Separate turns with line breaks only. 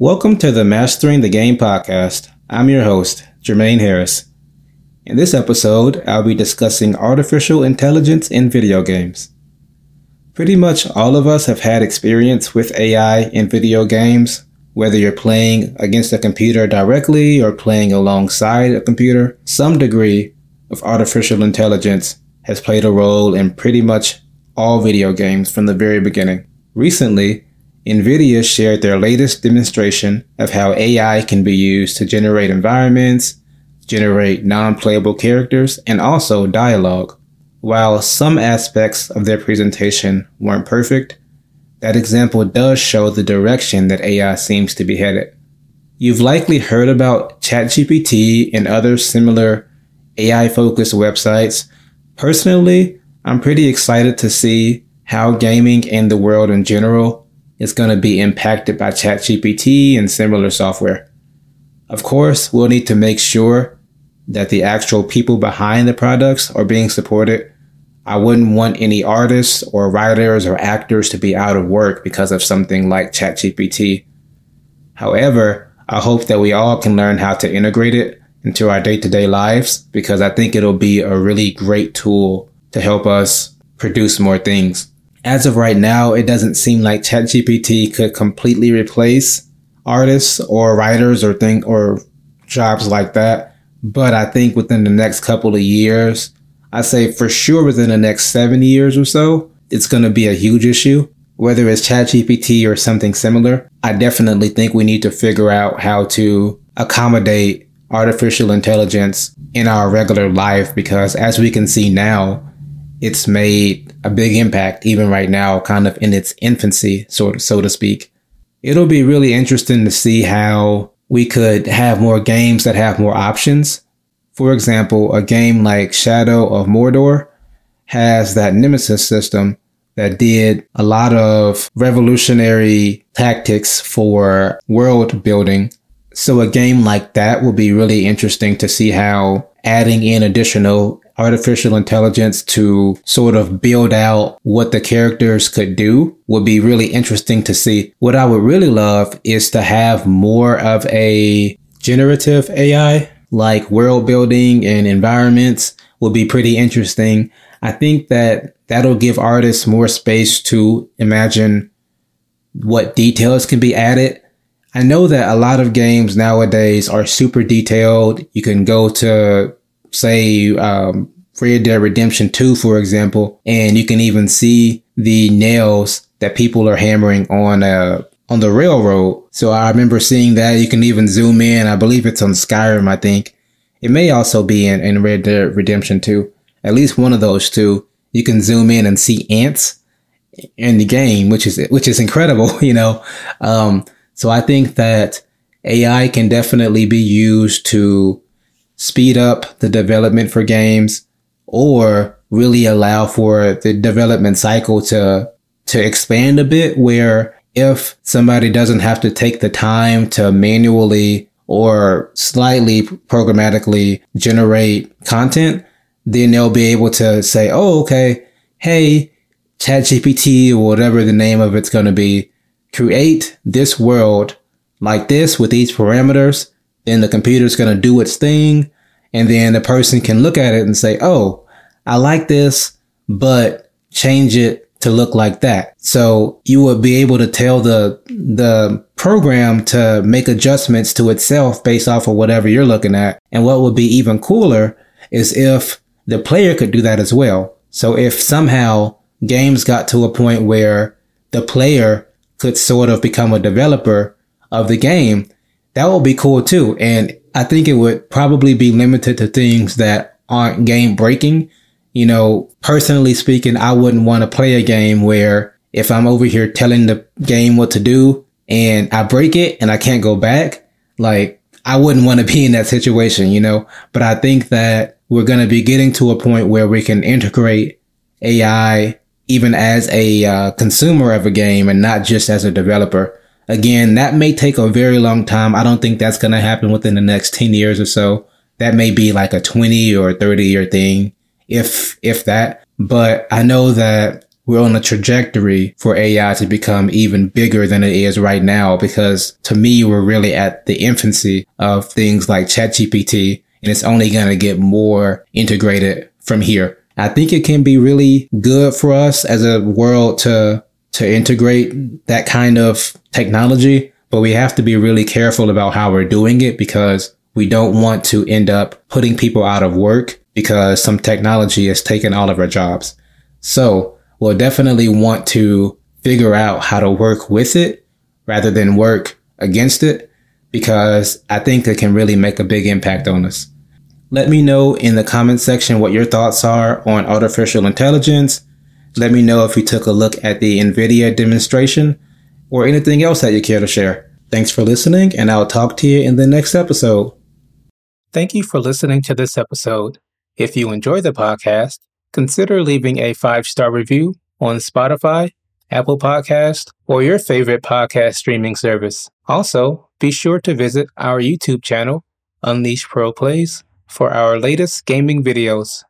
Welcome to the Mastering the Game podcast. I'm your host, Jermaine Harris. In this episode, I'll be discussing artificial intelligence in video games. Pretty much all of us have had experience with AI in video games, whether you're playing against a computer directly or playing alongside a computer. Some degree of artificial intelligence has played a role in pretty much all video games from the very beginning. Recently, NVIDIA shared their latest demonstration of how AI can be used to generate environments, generate non-playable characters, and also dialogue. While some aspects of their presentation weren't perfect, that example does show the direction that AI seems to be headed. You've likely heard about ChatGPT and other similar AI focused websites. Personally, I'm pretty excited to see how gaming and the world in general is going to be impacted by ChatGPT and similar software. Of course, we'll need to make sure that the actual people behind the products are being supported. I wouldn't want any artists or writers or actors to be out of work because of something like ChatGPT. However, I hope that we all can learn how to integrate it into our day to day lives because I think it'll be a really great tool to help us produce more things. As of right now, it doesn't seem like ChatGPT could completely replace artists or writers or thing or jobs like that. But I think within the next couple of years, I say for sure within the next seven years or so, it's going to be a huge issue. Whether it's ChatGPT or something similar, I definitely think we need to figure out how to accommodate artificial intelligence in our regular life because as we can see now, it's made a big impact even right now, kind of in its infancy, sort of, so to speak. It'll be really interesting to see how we could have more games that have more options. For example, a game like Shadow of Mordor has that Nemesis system that did a lot of revolutionary tactics for world building. So a game like that will be really interesting to see how adding in additional artificial intelligence to sort of build out what the characters could do would be really interesting to see. What I would really love is to have more of a generative AI, like world building and environments would be pretty interesting. I think that that'll give artists more space to imagine what details can be added. I know that a lot of games nowadays are super detailed. You can go to say, um, Red Dead Redemption 2, for example, and you can even see the nails that people are hammering on, uh, on the railroad. So I remember seeing that. You can even zoom in. I believe it's on Skyrim, I think. It may also be in, in Red Dead Redemption 2. At least one of those two. You can zoom in and see ants in the game, which is, which is incredible, you know? Um, so I think that AI can definitely be used to speed up the development for games or really allow for the development cycle to, to expand a bit where if somebody doesn't have to take the time to manually or slightly programmatically generate content, then they'll be able to say, Oh, okay. Hey, ChatGPT or whatever the name of it's going to be, create this world like this with these parameters. Then the computer's going to do its thing and then the person can look at it and say, Oh, I like this, but change it to look like that. So you would be able to tell the, the program to make adjustments to itself based off of whatever you're looking at. And what would be even cooler is if the player could do that as well. So if somehow games got to a point where the player could sort of become a developer of the game, that would be cool too. And I think it would probably be limited to things that aren't game breaking. You know, personally speaking, I wouldn't want to play a game where if I'm over here telling the game what to do and I break it and I can't go back, like I wouldn't want to be in that situation, you know, but I think that we're going to be getting to a point where we can integrate AI even as a uh, consumer of a game and not just as a developer. Again, that may take a very long time. I don't think that's going to happen within the next 10 years or so. That may be like a 20 or 30 year thing, if, if that. But I know that we're on a trajectory for AI to become even bigger than it is right now because to me, we're really at the infancy of things like ChatGPT and it's only going to get more integrated from here. I think it can be really good for us as a world to, to integrate that kind of technology, but we have to be really careful about how we're doing it because we don't want to end up putting people out of work because some technology has taken all of our jobs. So we'll definitely want to figure out how to work with it rather than work against it because I think it can really make a big impact on us. Let me know in the comment section what your thoughts are on artificial intelligence. Let me know if you took a look at the NVIDIA demonstration or anything else that you care to share. Thanks for listening, and I'll talk to you in the next episode. Thank you for listening to this episode. If you enjoy the podcast, consider leaving a five star review on Spotify, Apple Podcast, or your favorite podcast streaming service. Also, be sure to visit our YouTube channel, Unleashed Pro Plays, for our latest gaming videos.